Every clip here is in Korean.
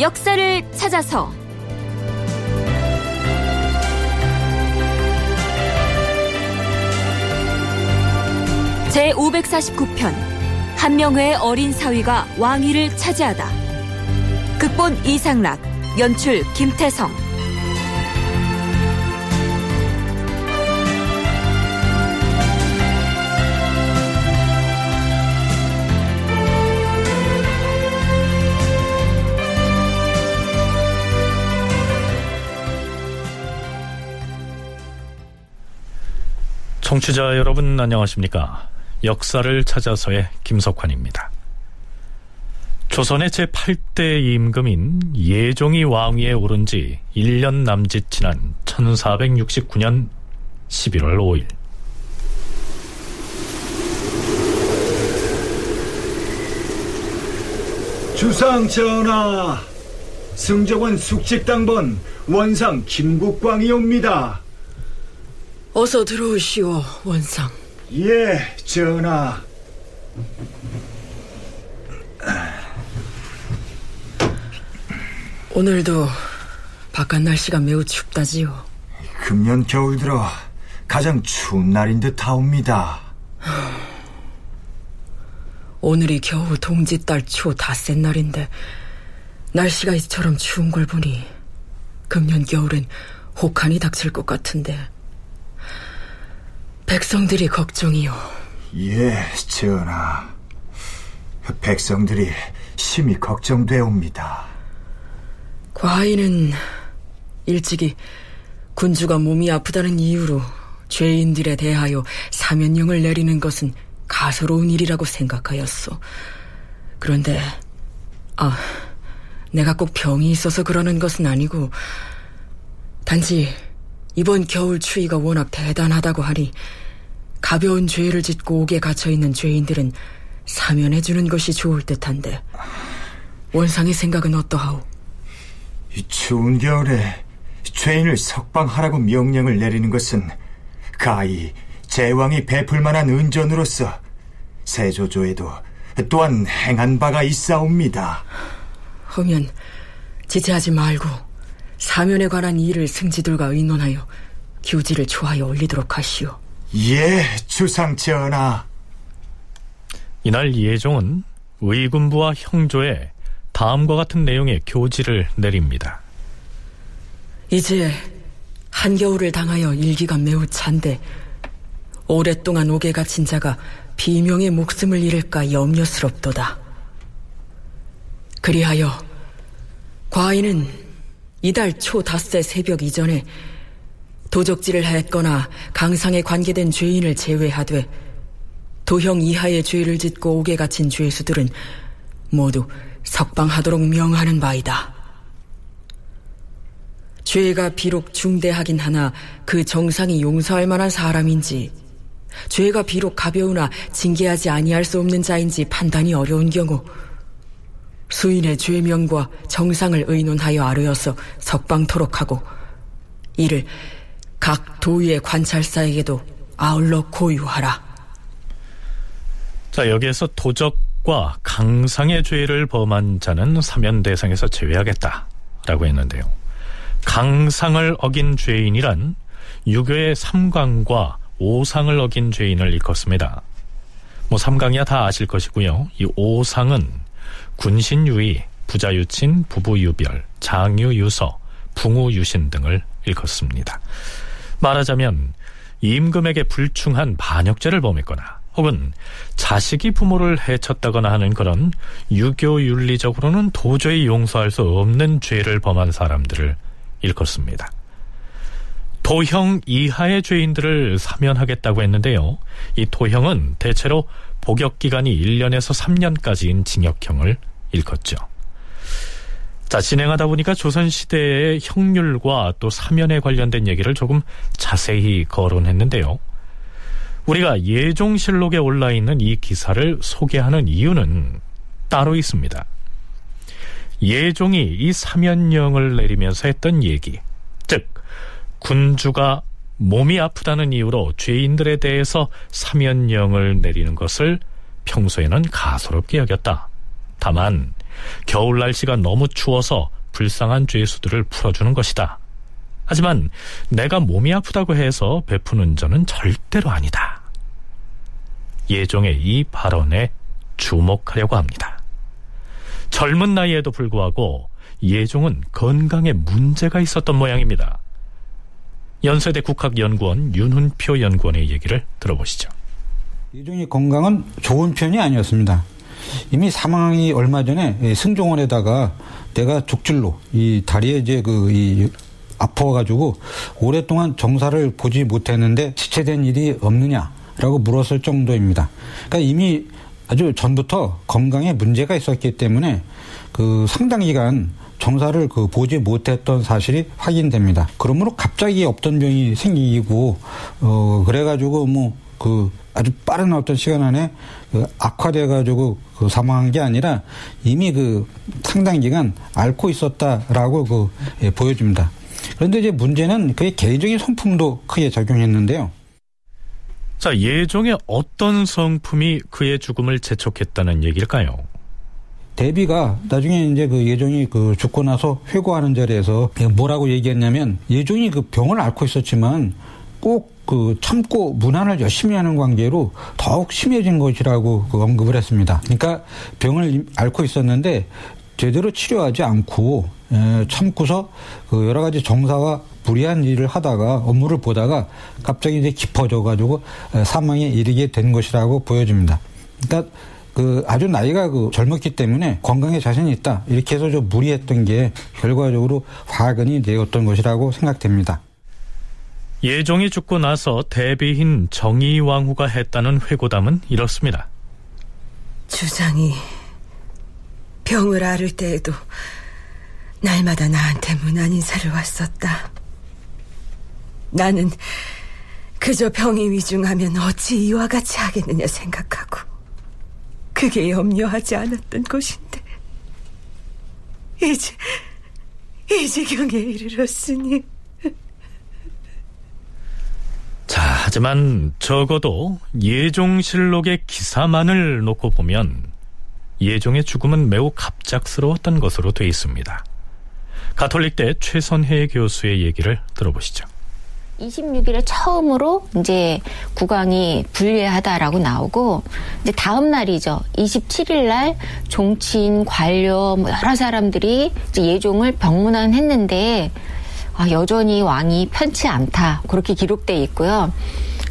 역사를 찾아서. 제 549편 한명회의 어린 사위가 왕위를 차지하다. 극본 이상락 연출 김태성 청취자 여러분 안녕하십니까? 역사를 찾아서의 김석환입니다. 조선의 제8대 임금인 예종이 왕위에 오른 지 1년 남짓 지난 1469년 11월 5일 주상 전하 승정원 숙직당번 원상 김국광이 옵니다 어서 들어오시오, 원상. 예, 전하. 오늘도 바깥 날씨가 매우 춥다지요. 금년 겨울 들어 가장 추운 날인 듯 하옵니다. 오늘이 겨우 동짓달 초 닷새 날인데 날씨가 이처럼 추운 걸 보니 금년 겨울엔 혹한이 닥칠 것 같은데 백성들이 걱정이요. 예, 전하. 백성들이 심히 걱정되옵니다. 과인은 일찍이 군주가 몸이 아프다는 이유로 죄인들에 대하여 사면령을 내리는 것은 가소로운 일이라고 생각하였소. 그런데, 아, 내가 꼭 병이 있어서 그러는 것은 아니고, 단지 이번 겨울 추위가 워낙 대단하다고 하니 가벼운 죄를 짓고 옥에 갇혀있는 죄인들은 사면해주는 것이 좋을 듯한데 원상의 생각은 어떠하오? 이 추운 겨울에 죄인을 석방하라고 명령을 내리는 것은 가히 제왕이 베풀 만한 은전으로서 세조조에도 또한 행한 바가 있사옵니다. 하면 지체하지 말고 사면에 관한 일을 승지들과 의논하여 규지를 초하여 올리도록 하시오. 예, 주상 전하. 이날 예종은 의군부와 형조에 다음과 같은 내용의 교지를 내립니다. 이제 한겨울을 당하여 일기가 매우 찬데 오랫동안 옥에 갇힌 자가 비명의 목숨을 잃을까 염려스럽도다. 그리하여 과인은 이달 초 닷새 새벽 이전에 도적질을 했거나 강상에 관계된 죄인을 제외하되 도형 이하의 죄를 짓고 옥에 갇힌 죄수들은 모두 석방하도록 명하는 바이다. 죄가 비록 중대하긴 하나 그 정상이 용서할 만한 사람인지 죄가 비록 가벼우나 징계하지 아니할 수 없는 자인지 판단이 어려운 경우 수인의 죄명과 정상을 의논하여 아뢰어서 석방토록 하고 이를 각 도의의 관찰사에게도 아울러 고유하라. 자, 여기에서 도적과 강상의 죄를 범한 자는 사면 대상에서 제외하겠다라고 했는데요. 강상을 어긴 죄인이란 유교의 삼강과 오상을 어긴 죄인을 일컫습니다. 뭐 삼강이야 다 아실 것이고요. 이 오상은 군신유의, 부자유친, 부부유별, 장유유서, 붕우유신 등을 일컫습니다. 말하자면 임금에게 불충한 반역죄를 범했거나 혹은 자식이 부모를 해쳤다거나 하는 그런 유교 윤리적으로는 도저히 용서할 수 없는 죄를 범한 사람들을 일컫습니다. 도형 이하의 죄인들을 사면하겠다고 했는데요. 이 도형은 대체로 복역 기간이 1년에서 3년까지인 징역형을 일컫죠. 자, 진행하다 보니까 조선시대의 형률과 또 사면에 관련된 얘기를 조금 자세히 거론했는데요. 우리가 예종실록에 올라 있는 이 기사를 소개하는 이유는 따로 있습니다. 예종이 이 사면령을 내리면서 했던 얘기, 즉, 군주가 몸이 아프다는 이유로 죄인들에 대해서 사면령을 내리는 것을 평소에는 가소롭게 여겼다. 다만 겨울 날씨가 너무 추워서 불쌍한 죄수들을 풀어주는 것이다. 하지만 내가 몸이 아프다고 해서 베푸는 저는 절대로 아니다. 예종의 이 발언에 주목하려고 합니다. 젊은 나이에도 불구하고 예종은 건강에 문제가 있었던 모양입니다. 연세대 국학연구원 윤훈표 연구원의 얘기를 들어보시죠. 예종의 건강은 좋은 편이 아니었습니다. 이미 사망이 얼마 전에 승종원에다가 내가 족질로 이 다리에 이제 그이 아파가지고 오랫동안 정사를 보지 못했는데 지체된 일이 없느냐라고 물었을 정도입니다. 그러니까 이미 아주 전부터 건강에 문제가 있었기 때문에 그 상당 기간 정사를 그 보지 못했던 사실이 확인됩니다. 그러므로 갑자기 없던 병이 생기고 어 그래가지고 뭐그 아주 빠른 어떤 시간 안에 그 악화돼가지고 그 사망한 게 아니라 이미 그 상당 기간 앓고 있었다라고 그 예, 보여집니다. 그런데 이제 문제는 그의 개인적인 성품도 크게 작용했는데요. 자, 예종의 어떤 성품이 그의 죽음을 재촉했다는 얘기일까요? 대비가 나중에 이제 그 예종이 그 죽고 나서 회고하는 자리에서 뭐라고 얘기했냐면 예종이 그 병을 앓고 있었지만 꼭 그 참고 문안을 열심히 하는 관계로 더욱 심해진 것이라고 그 언급을 했습니다. 그러니까 병을 앓고 있었는데 제대로 치료하지 않고 참고서 그 여러 가지 정사와 불리한 일을 하다가 업무를 보다가 갑자기 이제 깊어져 가지고 사망에 이르게 된 것이라고 보여집니다. 그러니까 그 아주 나이가 그 젊었기 때문에 건강에 자신이 있다 이렇게 해서 좀 무리했던 게 결과적으로 화근이 되었던 것이라고 생각됩니다. 예종이 죽고 나서 대비인 정의왕후가 했다는 회고담은 이렇습니다. 주장이 병을 앓을 때에도 날마다 나한테 문안 인사를 왔었다. 나는 그저 병이 위중하면 어찌 이와 같이 하겠느냐 생각하고 그게 염려하지 않았던 것인데 이제 이 지경에 이르렀으니 자, 하지만 적어도 예종실록의 기사만을 놓고 보면 예종의 죽음은 매우 갑작스러웠던 것으로 돼 있습니다. 가톨릭대 최선혜 교수의 얘기를 들어보시죠. 26일에 처음으로 이제 국왕이 불리하다라고 나오고 이제 다음 날이죠. 27일 날 종친 관료 뭐 여러 사람들이 예종을 병문안했는데 아, 여전히 왕이 편치 않다 그렇게 기록돼 있고요.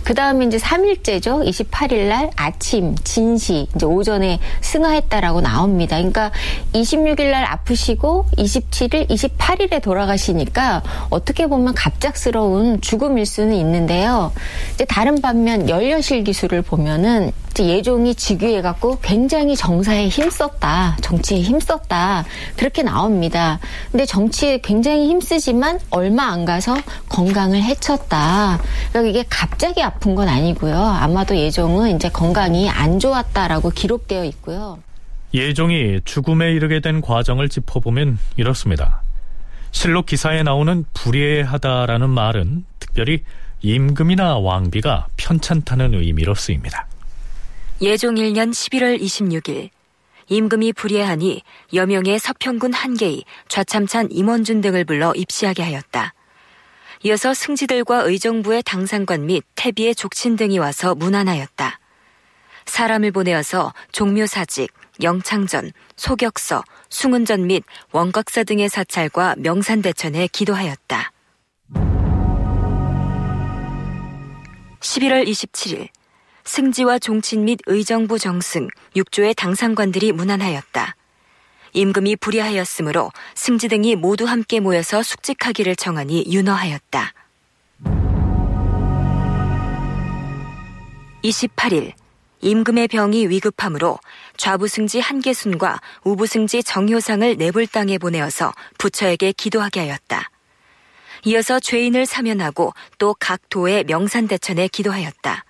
그 다음에 이제 3일째죠. 28일 날 아침 진시 이제 오전에 승하했다라고 나옵니다. 그러니까 26일 날 아프시고 27일, 28일에 돌아가시니까 어떻게 보면 갑작스러운 죽음일 수는 있는데요. 이제 다른 반면 열려실 기술을 보면은 예종이 즉위해갖고 굉장히 정사에 힘썼다. 정치에 힘썼다. 그렇게 나옵니다. 근데 정치에 굉장히 힘쓰지만 얼마 안 가서 건강을 해쳤다. 그러니까 이게 갑자기 아픈 건 아니고요. 아마도 예종은 이제 건강이 안 좋았다라고 기록되어 있고요. 예종이 죽음에 이르게 된 과정을 짚어보면 이렇습니다. 실록 기사에 나오는 불예하다라는 말은 특별히 임금이나 왕비가 편찮다는 의미로 쓰입니다. 예종 1년 11월 26일 임금이 불예하니 여명의 서평군 한계의 좌참찬 임원준 등을 불러 입시하게 하였다. 이어서 승지들과 의정부의 당상관 및 태비의 족친 등이 와서 문안하였다. 사람을 보내어서 종묘사직, 영창전, 소격서, 숭은전 및 원각사 등의 사찰과 명산대천에 기도하였다. 11월 27일 승지와 종친 및 의정부 정승, 육조의 당상관들이 문안하였다. 임금이 불의하였으므로 승지 등이 모두 함께 모여서 숙직하기를 청하니 윤허하였다. 28일 임금의 병이 위급함으로 좌부승지 한계순과 우부승지 정효상을 내불 땅에 보내어서 부처에게 기도하게 하였다. 이어서 죄인을 사면하고 또 각 도의 명산대천에 기도하였다.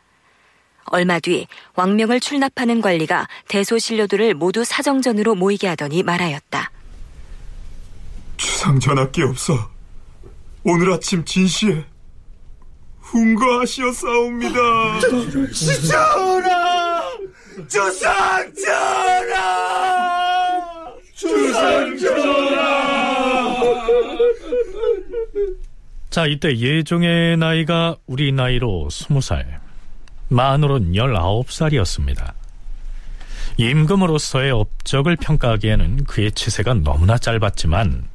얼마 뒤 왕명을 출납하는 관리가 대소신료들을 모두 사정전으로 모이게 하더니 말하였다. 주상 전하께 없어 오늘 아침 진시에 훈거하시었사옵니다. 전하! 주상 전하! 자, 이때 예종의 나이가 우리 나이로 스무 살, 만으로는 열아홉 살이었습니다. 임금으로서의 업적을 평가하기에는 그의 치세가 너무나 짧았지만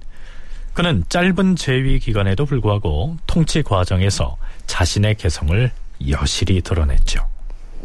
그는 짧은 재위 기간에도 불구하고 통치 과정에서 자신의 개성을 여실히 드러냈죠.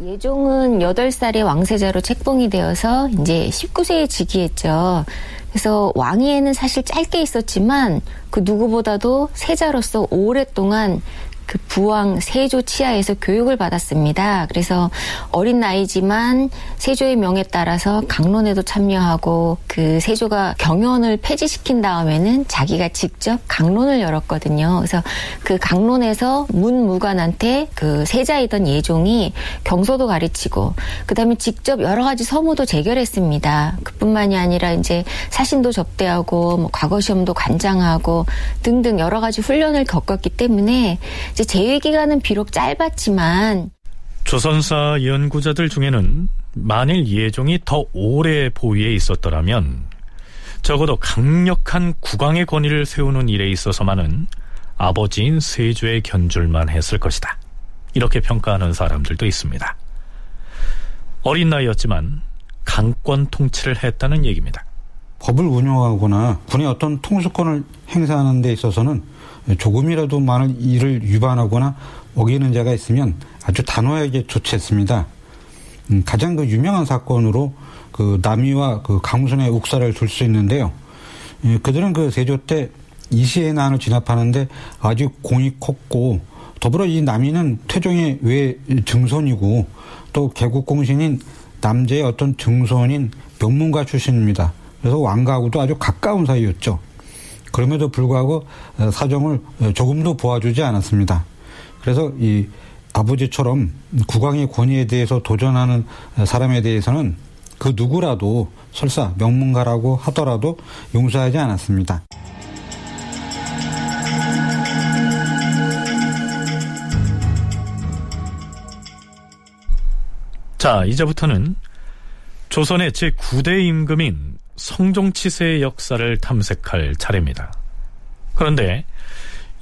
예종은 8살에 왕세자로 책봉이 되어서 이제 19세에 즉위했죠. 그래서 왕위에는 사실 짧게 있었지만 그 누구보다도 세자로서 오랫동안 그 부왕 세조 치하에서 교육을 받았습니다. 그래서 어린 나이지만 세조의 명에 따라서 강론에도 참여하고 그 세조가 경연을 폐지시킨 다음에는 자기가 직접 강론을 열었거든요. 그래서 그 강론에서 문무관한테 그 세자이던 예종이 경서도 가르치고 그다음에 직접 여러 가지 서무도 제결했습니다. 그뿐만이 아니라 이제 사신도 접대하고 뭐 과거 시험도 관장하고 등등 여러 가지 훈련을 겪었기 때문에 이제 재위 기간은 비록 짧았지만 조선사 연구자들 중에는 만일 예종이 더 오래 보위에 있었더라면 적어도 강력한 국왕의 권위를 세우는 일에 있어서만은 아버지인 세조의 견줄만 했을 것이다. 이렇게 평가하는 사람들도 있습니다. 어린 나이였지만 강권 통치를 했다는 얘기입니다. 법을 운영하거나 군의 어떤 통수권을 행사하는 데 있어서는 조금이라도 많은 일을 위반하거나 어기는 자가 있으면 아주 단호하게 조치했습니다. 음, 가장 그 유명한 사건으로 그 남이와 그 강순의 옥사를 둘 수 있는데요. 예, 그들은 그 세조 때 이시의 난을 진압하는데 아주 공이 컸고 더불어 이 남이는 태종의 외 증손이고 또 개국 공신인 남제의 어떤 증손인 명문가 출신입니다. 그래서 왕가하고도 아주 가까운 사이였죠. 그럼에도 불구하고 사정을 조금도 보아주지 않았습니다. 그래서 이 아버지처럼 국왕의 권위에 대해서 도전하는 사람에 대해서는 그 누구라도 설사 명문가라고 하더라도 용서하지 않았습니다. 자, 이제부터는 조선의 제9대 임금인 성종치세의 역사를 탐색할 차례입니다. 그런데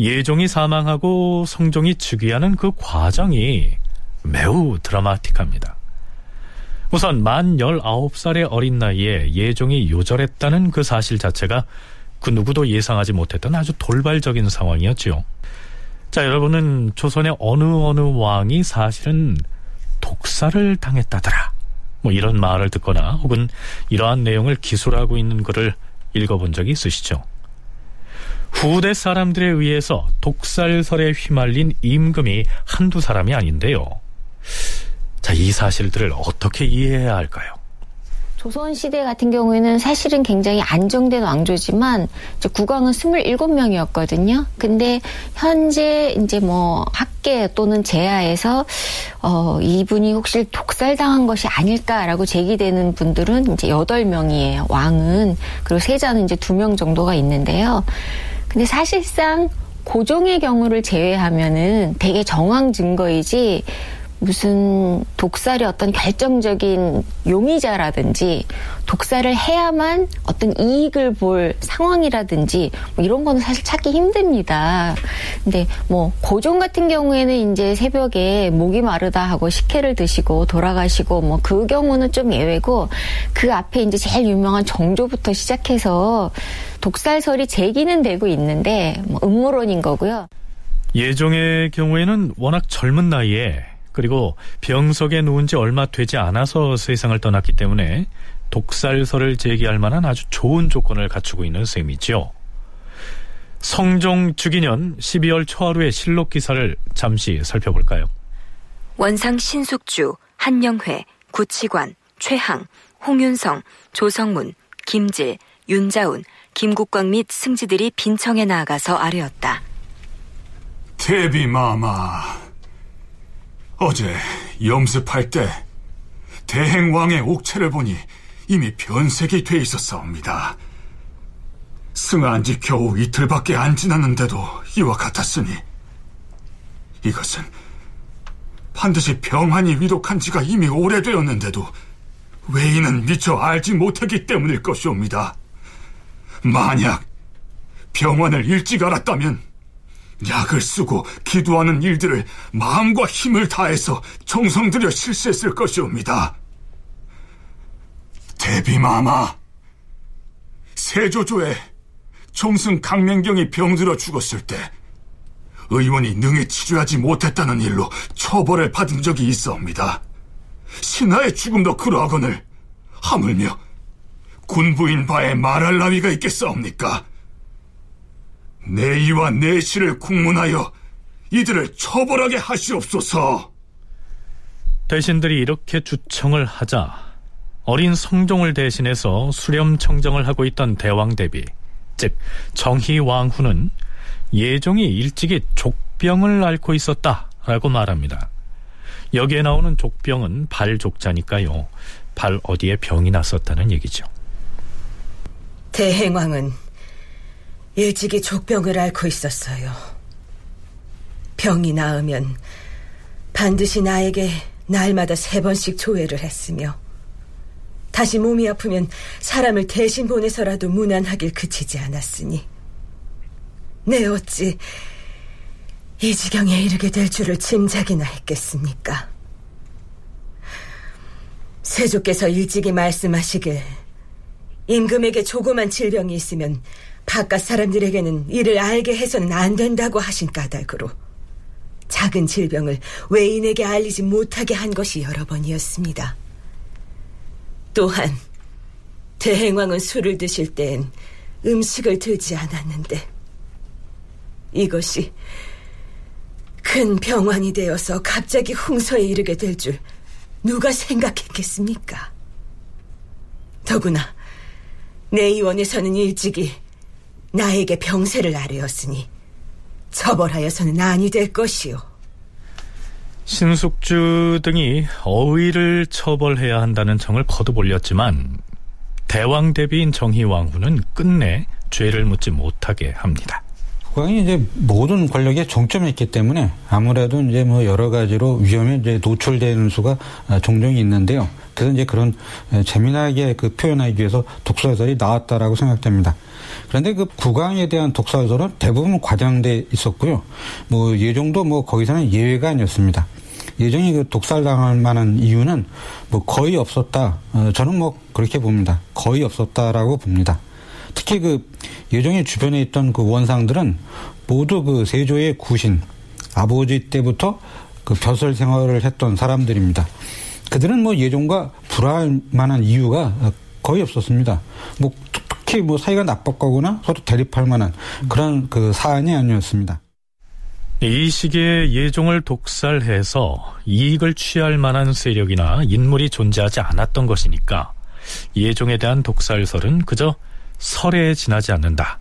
예종이 사망하고 성종이 즉위하는 그 과정이 매우 드라마틱합니다. 우선 만 19살의 어린 나이에 예종이 요절했다는 그 사실 자체가 그 누구도 예상하지 못했던 아주 돌발적인 상황이었지요. 자, 여러분은 조선의 어느 어느 왕이 사실은 독사를 당했다더라. 뭐 이런 말을 듣거나 혹은 이러한 내용을 기술하고 있는 글을 읽어본 적이 있으시죠? 후대 사람들에 의해서 독살설에 휘말린 임금이 한두 사람이 아닌데요. 자, 이 사실들을 어떻게 이해해야 할까요? 조선 시대 같은 경우에는 사실은 굉장히 안정된 왕조지만 이제 국왕은 27명이었거든요. 근데 현재 이제 뭐 학계 또는 제하에서 어 이분이 혹시 독살당한 것이 아닐까라고 제기되는 분들은 이제 8명이에요. 왕은. 그리고 세자는 이제 2명 정도가 있는데요. 근데 사실상 고종의 경우를 제외하면은 되게 정황 증거이지 무슨 독살의 어떤 결정적인 용의자라든지 독살을 해야만 어떤 이익을 볼 상황이라든지 뭐 이런 거는 사실 찾기 힘듭니다. 근데 뭐 고종 같은 경우에는 이제 새벽에 목이 마르다 하고 식혜를 드시고 돌아가시고 뭐 그 경우는 좀 예외고 그 앞에 이제 제일 유명한 정조부터 시작해서 독살설이 제기는 되고 있는데 뭐 음모론인 거고요. 예종의 경우에는 워낙 젊은 나이에 그리고 병석에 누운 지 얼마 되지 않아서 세상을 떠났기 때문에 독살설을 제기할 만한 아주 좋은 조건을 갖추고 있는 셈이지요. 성종 주기년 12월 초하루의 실록 기사를 잠시 살펴볼까요? 원상 신숙주, 한영회, 구치관, 최항, 홍윤성, 조성문, 김질, 윤자운, 김국광 및 승지들이 빈청에 나아가서 아뢰었다. 대비마마, 어제 염습할 때 대행왕의 옥체를 보니 이미 변색이 돼 있었사옵니다. 승한 지 겨우 이틀밖에 안 지났는데도 이와 같았으니 이것은 반드시 병환이 위독한 지가 이미 오래되었는데도 외인은 미처 알지 못하기 때문일 것이옵니다. 만약 병원을 일찍 알았다면 약을 쓰고 기도하는 일들을 마음과 힘을 다해서 정성 들여 실시했을 것이옵니다. 대비마마, 세조조에 총승 강맹경이 병들어 죽었을 때 의원이 능히 치료하지 못했다는 일로 처벌을 받은 적이 있어옵니다. 신하의 죽음도 그러하거늘 하물며 군부인 바에 말할 나위가 있겠사옵니까? 내이와 내시를 국문하여 이들을 처벌하게 하시옵소서. 대신들이 이렇게 주청을 하자 어린 성종을 대신해서 수렴 청정을 하고 있던 대왕 대비, 즉 정희 왕후는 예종이 일찍이 족병을 앓고 있었다라고 말합니다. 여기에 나오는 족병은 발족자니까요. 발 어디에 병이 났었다는 얘기죠. 대행왕은 일찍이 족병을 앓고 있었어요. 병이 나으면 반드시 나에게 날마다 세 번씩 조회를 했으며 다시 몸이 아프면 사람을 대신 보내서라도 무난하길 그치지 않았으니 내 어찌 이 지경에 이르게 될 줄을 짐작이나 했겠습니까? 세조께서 일찍이 말씀하시길 임금에게 조그만 질병이 있으면 바깥 사람들에게는 이를 알게 해서는 안 된다고 하신 까닭으로 작은 질병을 외인에게 알리지 못하게 한 것이 여러 번이었습니다. 또한 대행왕은 술을 드실 땐 음식을 들지 않았는데 이것이 큰 병환이 되어서 갑자기 흥서에 이르게 될 줄 누가 생각했겠습니까? 더구나 내 의원에서는 일찍이 나에게 병세를 아뢰었으니 처벌하여서는 아니 될 것이오. 신숙주 등이 어의를 처벌해야 한다는 청을 거듭 올렸지만 대왕 대비인 정희왕후는 끝내 죄를 묻지 못하게 합니다. 국왕이 이제 모든 권력에 정점에 있기 때문에 아무래도 이제 뭐 여러 가지로 위험에 이제 노출되는 수가 종종 있는데요. 그래서 이제 그런 재미나게 그 표현하기 위해서 독서설이 나왔다라고 생각됩니다. 그런데 그 국왕에 대한 독서설은 대부분 과장돼 있었고요. 뭐 예종도 뭐 거기서는 예외가 아니었습니다. 예종이 그 독살당할 만한 이유는 뭐 거의 없었다. 어, 저는 뭐 그렇게 봅니다. 거의 없었다라고 봅니다. 특히 그 예종의 주변에 있던 그 원상들은 모두 그 세조의 구신, 아버지 때부터 그 벼슬 생활을 했던 사람들입니다. 그들은 뭐 예종과 불화할 만한 이유가 거의 없었습니다. 뭐 특히 뭐 사이가 나빴거나 서로 대립할 만한 그런 그 사안이 아니었습니다. 이 시기에 예종을 독살해서 이익을 취할 만한 세력이나 인물이 존재하지 않았던 것이니까 예종에 대한 독살설은 그저 설에 지나지 않는다.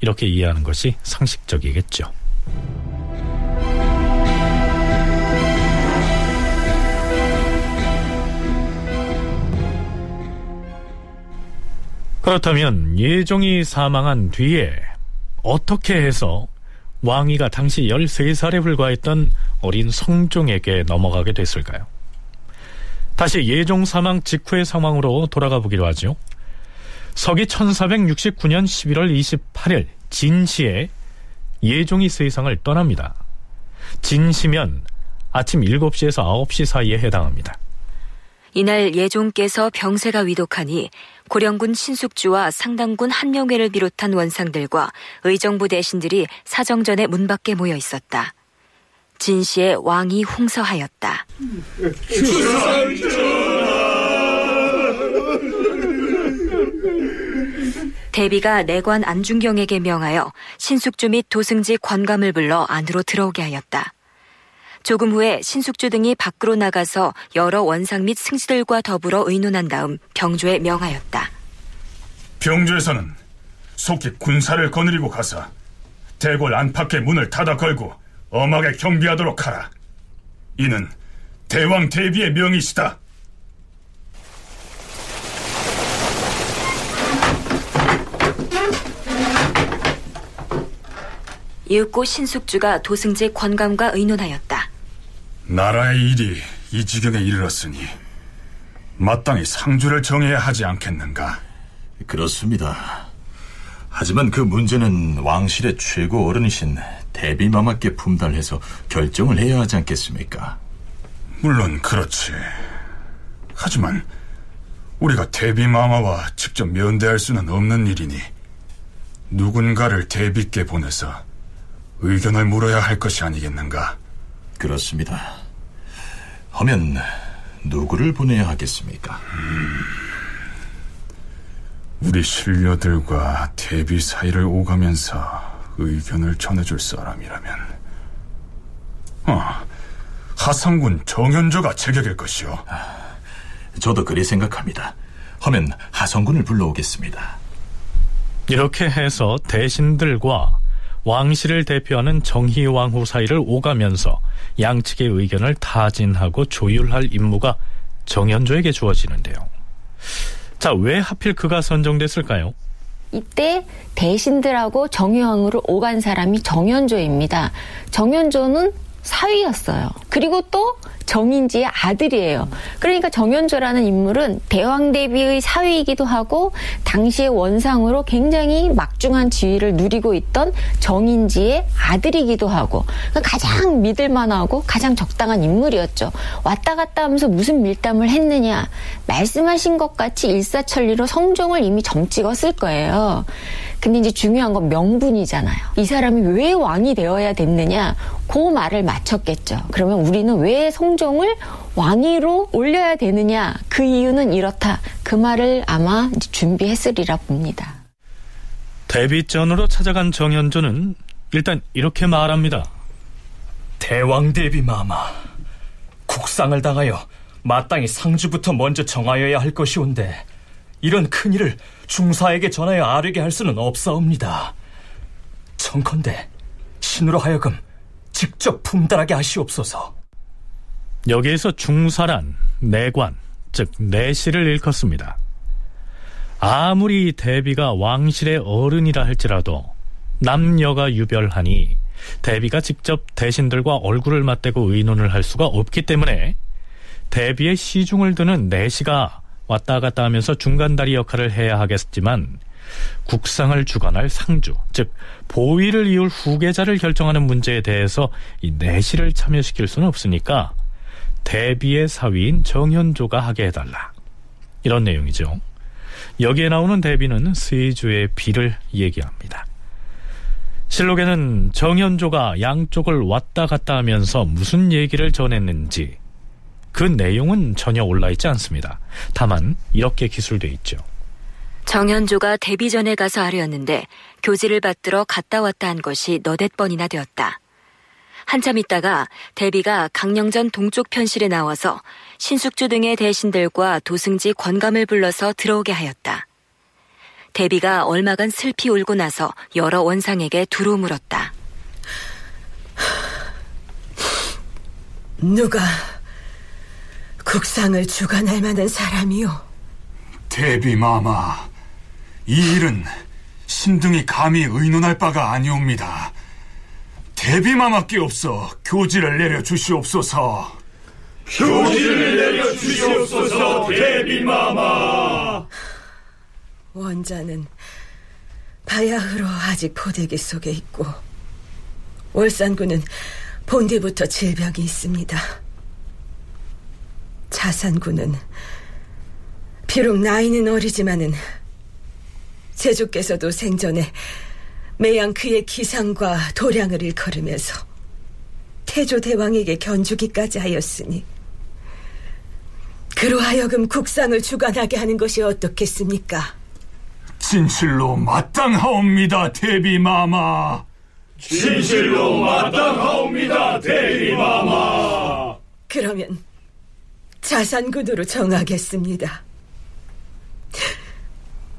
이렇게 이해하는 것이 상식적이겠죠. 그렇다면 예종이 사망한 뒤에 어떻게 해서 왕위가 당시 13살에 불과했던 어린 성종에게 넘어가게 됐을까요? 다시 예종 사망 직후의 상황으로 돌아가 보기로 하죠. 서기 1469년 11월 28일 진시에 예종이 세상을 떠납니다. 진시면 아침 7시에서 9시 사이에 해당합니다. 이날 예종께서 병세가 위독하니 고령군 신숙주와 상당군 한명회를 비롯한 원상들과 의정부 대신들이 사정전에 문 밖에 모여 있었다. 진시의 왕이 홍서하였다. 대비가 내관 안중경에게 명하여 신숙주 및 도승지 관감을 불러 안으로 들어오게 하였다. 조금 후에 신숙주 등이 밖으로 나가서 여러 원상 및 승지들과 더불어 의논한 다음 병조에 명하였다. 병조에서는 속히 군사를 거느리고 가서 대궐 안팎의 문을 닫아 걸고 엄하게 경비하도록 하라. 이는 대왕 대비의 명이시다. 이윽고 신숙주가 도승지 권감과 의논하였다. 나라의 일이 이 지경에 이르렀으니 마땅히 상주를 정해야 하지 않겠는가? 그렇습니다. 하지만 그 문제는 왕실의 최고 어른이신 대비마마께 품달해서 결정을 해야 하지 않겠습니까? 물론 그렇지. 하지만 우리가 대비마마와 직접 면대할 수는 없는 일이니 누군가를 대비께 보내서 의견을 물어야 할 것이 아니겠는가? 그렇습니다. 하면 누구를 보내야 하겠습니까? 우리 신녀들과 대비 사이를 오가면서 의견을 전해줄 사람이라면 어, 하상군 정현조가 제격일 것이오. 저도 그리 생각합니다. 하면 하성군을 불러오겠습니다. 이렇게 해서 대신들과 왕실을 대표하는 정희왕후 사이를 오가면서 양측의 의견을 타진하고 조율할 임무가 정현조에게 주어지는데요. 자, 왜 하필 그가 선정됐을까요? 이때 대신들하고 정유왕으로 오간 사람이 정현조입니다. 정현조는 사위였어요. 그리고 또 정인지의 아들이에요. 그러니까 정현조라는 인물은 대왕 대비의 사위이기도 하고 당시의 원상으로 굉장히 막중한 지위를 누리고 있던 정인지의 아들이기도 하고 그러니까 가장 믿을만하고 가장 적당한 인물이었죠. 왔다 갔다 하면서 무슨 밀담을 했느냐 말씀하신 것 같이 일사천리로 성종을 이미 점 찍었을 거예요. 근데 이제 중요한 건 명분이잖아요. 이 사람이 왜 왕이 되어야 됐느냐? 그 말을 맞췄겠죠. 그러면 우리는 왜 성종을 왕위로 올려야 되느냐? 그 이유는 이렇다. 그 말을 아마 준비했으리라 봅니다. 데뷔전으로 찾아간 정현조는 일단 이렇게 말합니다. 대왕 대비 마마, 국상을 당하여 마땅히 상주부터 먼저 정하여야 할 것이온데 이런 큰 일을 중사에게 전하여 아뢰게 할 수는 없사옵니다. 청컨대 신으로 하여금 직접 품달하게 하시옵소서. 여기에서 중사란 내관, 즉 내실을 일컫습니다. 아무리 대비가 왕실의 어른이라 할지라도 남녀가 유별하니 대비가 직접 대신들과 얼굴을 맞대고 의논을 할 수가 없기 때문에 대비의 시중을 드는 내시가 왔다 갔다 하면서 중간다리 역할을 해야 하겠지만 국상을 주관할 상주, 즉 보위를 이을 후계자를 결정하는 문제에 대해서 이 내시를 참여시킬 수는 없으니까 대비의 사위인 정현조가 하게 해달라. 이런 내용이죠. 여기에 나오는 대비는 스이주의 비를 얘기합니다. 실록에는 정현조가 양쪽을 왔다 갔다 하면서 무슨 얘기를 전했는지 그 내용은 전혀 올라있지 않습니다. 다만 이렇게 기술돼 있죠. 정현조가 데뷔 전에 가서 하려는데 교지를 받들어 갔다 왔다 한 것이 너댓 번이나 되었다. 한참 있다가 대비가 강령전 동쪽 편실에 나와서 신숙주 등의 대신들과 도승지 권감을 불러서 들어오게 하였다. 대비가 얼마간 슬피 울고 나서 여러 원상에게 두루 물었다. 누가 국상을 주관할 만한 사람이요? 대비 마마, 이 일은 신등이 감히 의논할 바가 아니옵니다. 대비 마마께 없어 교지를 내려 주시옵소서. 교지를 내려 주시옵소서, 대비 마마. 원자는 바야흐로 아직 포대기 속에 있고 월산군은 본디부터 질병이 있습니다. 자산군은 비록 나이는 어리지만은 제주께서도 생전에 매양 그의 기상과 도량을 일컬으면서 태조 대왕에게 견주기까지 하였으니 그로 하여금 국상을 주관하게 하는 것이 어떻겠습니까? 진실로 마땅하옵니다, 대비마마. 진실로 마땅하옵니다, 대비마마. 그러면 자산군으로 정하겠습니다.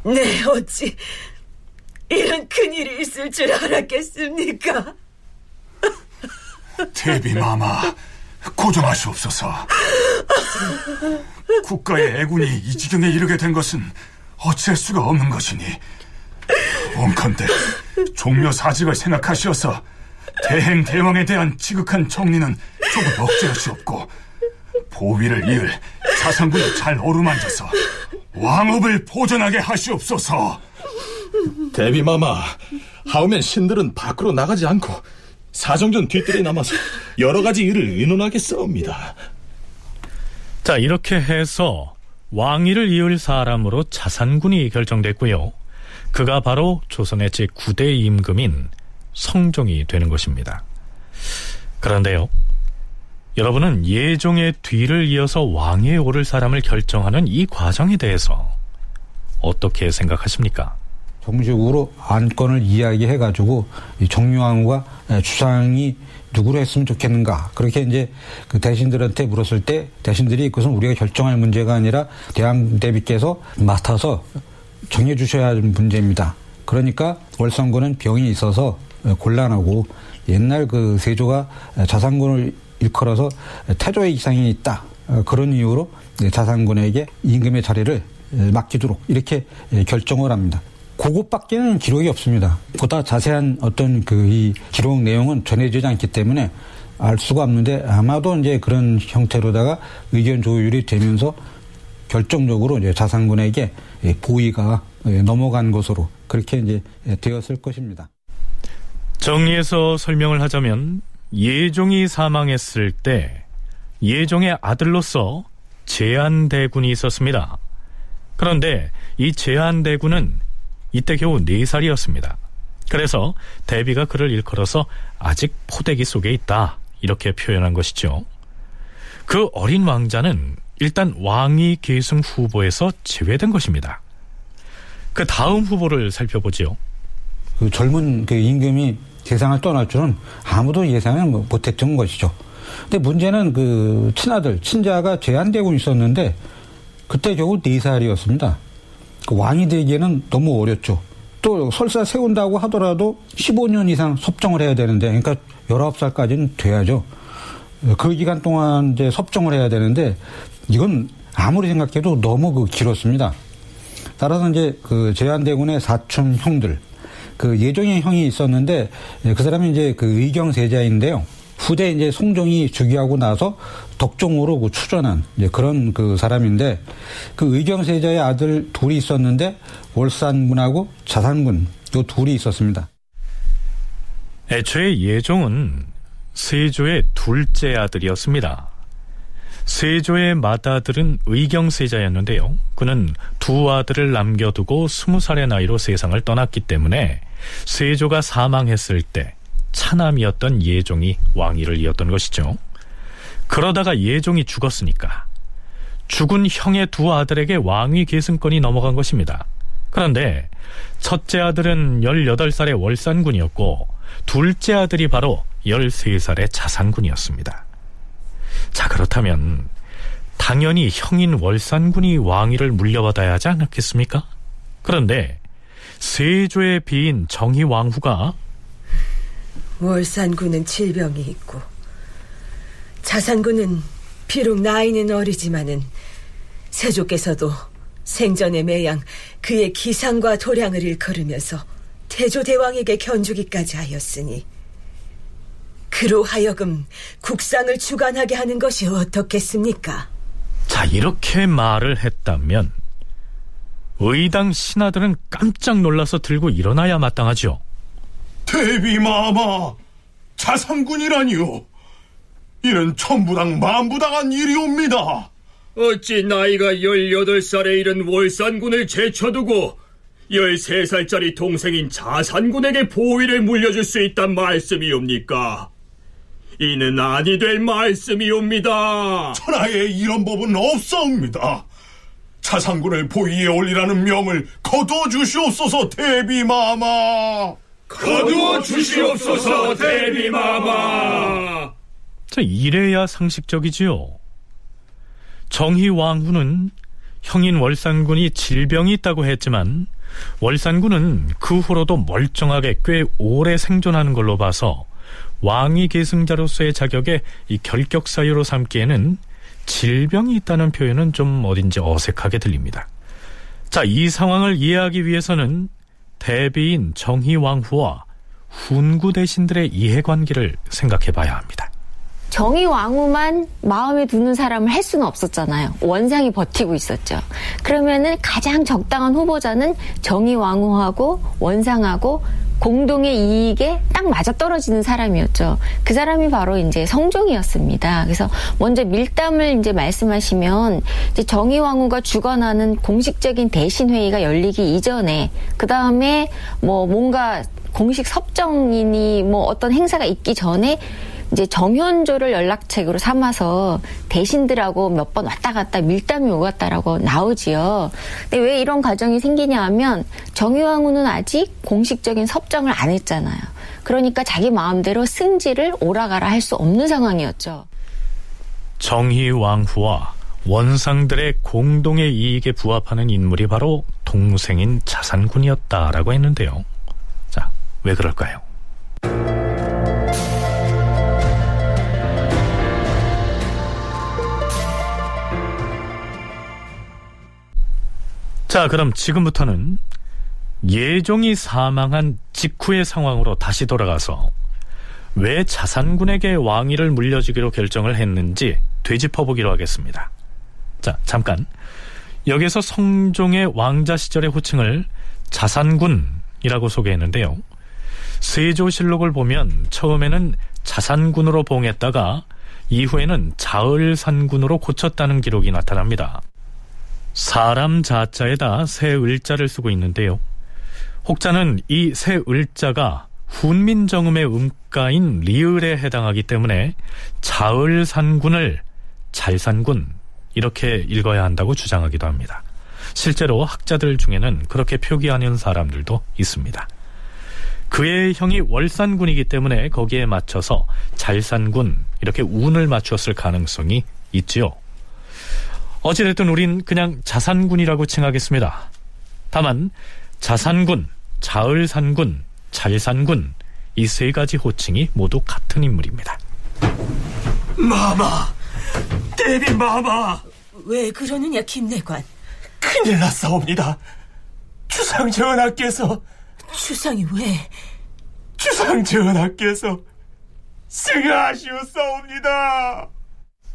네, 어찌 이런 큰일이 있을 줄 알았겠습니까? 대비마마, 고정하시옵소서. 국가의 애군이 이 지경에 이르게 된 것은 어찌할 수가 없는 것이니 원컨대 종묘 사직을 생각하시어서 대행 대왕에 대한 지극한 정리는 조금 억제하시옵고 보위를 이을 자산군을 잘 어루만져서 왕업을 보전하게 하시옵소서. 대비마마, 하오면 신들은 밖으로 나가지 않고 사정전 뒤뜰에 남아서 여러 가지 일을 의논하겠사옵니다. 자, 이렇게 해서 왕위를 이을 사람으로 자산군이 결정됐고요. 그가 바로 조선의 제9대 임금인 성종이 되는 것입니다. 그런데요. 여러분은 예종의 뒤를 이어서 왕위에 오를 사람을 결정하는 이 과정에 대해서 어떻게 생각하십니까? 정식으로 안건을 이야기해가지고 정유왕과 주상이 누구로 했으면 좋겠는가 그렇게 이제 그 대신들한테 물었을 때 대신들이 그것은 우리가 결정할 문제가 아니라 대왕 대비께서 맡아서 정해 주셔야 할 문제입니다. 그러니까 월성군은 병이 있어서 곤란하고 옛날 그 세조가 자산군을 일컬어서 태조의 이상이 있다 그런 이유로 자산군에게 임금의 자리를 맡기도록 이렇게 결정을 합니다. 그것밖에는 기록이 없습니다. 보다 자세한 어떤 그 이 기록 내용은 전해지지 않기 때문에 알 수가 없는데 아마도 이제 그런 형태로다가 의견 조율이 되면서 결정적으로 이제 자산군에게 보위가 넘어간 것으로 그렇게 이제 되었을 것입니다. 정리해서 설명을 하자면 예종이 사망했을 때 예종의 아들로서 제한대군이 있었습니다. 그런데 이 제한대군은 이때 겨우 4살이었습니다. 그래서 대비가 그를 일컬어서 아직 포대기 속에 있다 이렇게 표현한 것이죠. 그 어린 왕자는 일단 왕위 계승 후보에서 제외된 것입니다. 그 다음 후보를 살펴보지요. 그 젊은 그 임금이 세상을 떠날 줄은 아무도 예상을 못했던 것이죠. 근데 문제는 그 친아들, 친자가 제한되고 있었는데 그때 겨우 4살이었습니다. 그 왕이 되기에는 너무 어렸죠. 또 설사 세운다고 하더라도 15년 이상 섭정을 해야 되는데, 그러니까 19살까지는 돼야죠. 그 기간 동안 이제 섭정을 해야 되는데, 이건 아무리 생각해도 너무 그 길었습니다. 따라서 이제 그 제한대군의 사촌 형들, 그 예종의 형이 있었는데, 그 사람이 이제 그 의경 세자인데요. 후대 이제 송종이 즉위하고 나서 덕종으로 그 추전한 그런 그 사람인데 그 의경세자의 아들 둘이 있었는데 월산군하고 자산군 요 둘이 있었습니다. 애초에 예종은 세조의 둘째 아들이었습니다. 세조의 맏아들은 의경세자였는데요. 그는 두 아들을 남겨두고 스무 살의 나이로 세상을 떠났기 때문에 세조가 사망했을 때 차남이었던 예종이 왕위를 이었던 것이죠. 그러다가 예종이 죽었으니까 죽은 형의 두 아들에게 왕위 계승권이 넘어간 것입니다. 그런데 첫째 아들은 18살의 월산군이었고 둘째 아들이 바로 13살의 자산군이었습니다. 자, 그렇다면 당연히 형인 월산군이 왕위를 물려받아야 하지 않았겠습니까? 그런데 세조의 비인 정희왕후가 월산군은 질병이 있고 자산군은 비록 나이는 어리지만은 세조께서도 생전의 매양 그의 기상과 도량을 일컬으면서 태조대왕에게 견주기까지 하였으니 그로 하여금 국상을 주관하게 하는 것이 어떻겠습니까? 자 이렇게 말을 했다면 의당 신하들은 깜짝 놀라서 들고 일어나야 마땅하죠. 대비마마 자산군이라니요 이는 천부당 만부당한 일이옵니다 어찌 나이가 18살에 이른 월산군을 제쳐두고 13살짜리 동생인 자산군에게 보위를 물려줄 수 있단 말씀이옵니까? 이는 아니 될 말씀이옵니다. 천하에 이런 법은 없사옵니다. 자산군을 보위에 올리라는 명을 거두어 주시옵소서 대비마마. 거두어 주시옵소서 대비마마. 자, 이래야 상식적이지요. 정희왕후는 형인 월산군이 질병이 있다고 했지만 월산군은 그 후로도 멀쩡하게 꽤 오래 생존하는 걸로 봐서 왕위 계승자로서의 자격에 이 결격 사유로 삼기에는 질병이 있다는 표현은 좀 어딘지 어색하게 들립니다. 자, 이 상황을 이해하기 위해서는 대비인 정희왕후와 훈구 대신들의 이해관계를 생각해 봐야 합니다. 정의 왕후만 마음에 두는 사람을 할 수는 없었잖아요. 원상이 버티고 있었죠. 그러면은 가장 적당한 후보자는 정의 왕후하고 원상하고 공동의 이익에 딱 맞아 떨어지는 사람이었죠. 그 사람이 바로 이제 성종이었습니다. 그래서 먼저 밀담을 이제 말씀하시면 이제 정의 왕후가 주관하는 공식적인 대신 회의가 열리기 이전에 그 다음에 뭐 뭔가 공식 섭정이니 뭐 어떤 행사가 있기 전에 이제 정현조를 연락책으로 삼아서 대신들하고 몇 번 왔다 갔다 밀담이 오갔다라고 나오지요. 근데 왜 이런 과정이 생기냐 하면 정유왕후는 아직 공식적인 섭정을 안 했잖아요. 그러니까 자기 마음대로 승지를 오라가라 할 수 없는 상황이었죠. 정희왕후와 원상들의 공동의 이익에 부합하는 인물이 바로 동생인 자산군이었다라고 했는데요. 자, 왜 그럴까요? 자, 그럼 지금부터는 예종이 사망한 직후의 상황으로 다시 돌아가서 왜 자산군에게 왕위를 물려주기로 결정을 했는지 되짚어보기로 하겠습니다. 자, 잠깐. 여기서 성종의 왕자 시절의 호칭을 자산군이라고 소개했는데요. 세조실록을 보면 처음에는 자산군으로 봉했다가 이후에는 자을산군으로 고쳤다는 기록이 나타납니다. 사람 자자에다 새 을자를 쓰고 있는데요. 혹자는 이 새 을자가 훈민정음의 음가인 리을에 해당하기 때문에 자을산군을 잘산군 이렇게 읽어야 한다고 주장하기도 합니다. 실제로 학자들 중에는 그렇게 표기하는 사람들도 있습니다. 그의 형이 월산군이기 때문에 거기에 맞춰서 잘산군 이렇게 운을 맞추었을 가능성이 있지요. 어찌됐든 우린 그냥 자산군이라고 칭하겠습니다. 다만 자산군, 자을산군, 잘산군 이 세 가지 호칭이 모두 같은 인물입니다. 마마, 대비 마마. 왜 그러느냐 김내관? 큰일 났사옵니다. 주상 전하께서 주상이 왜? 주상 전하께서 승하시옵사옵니다.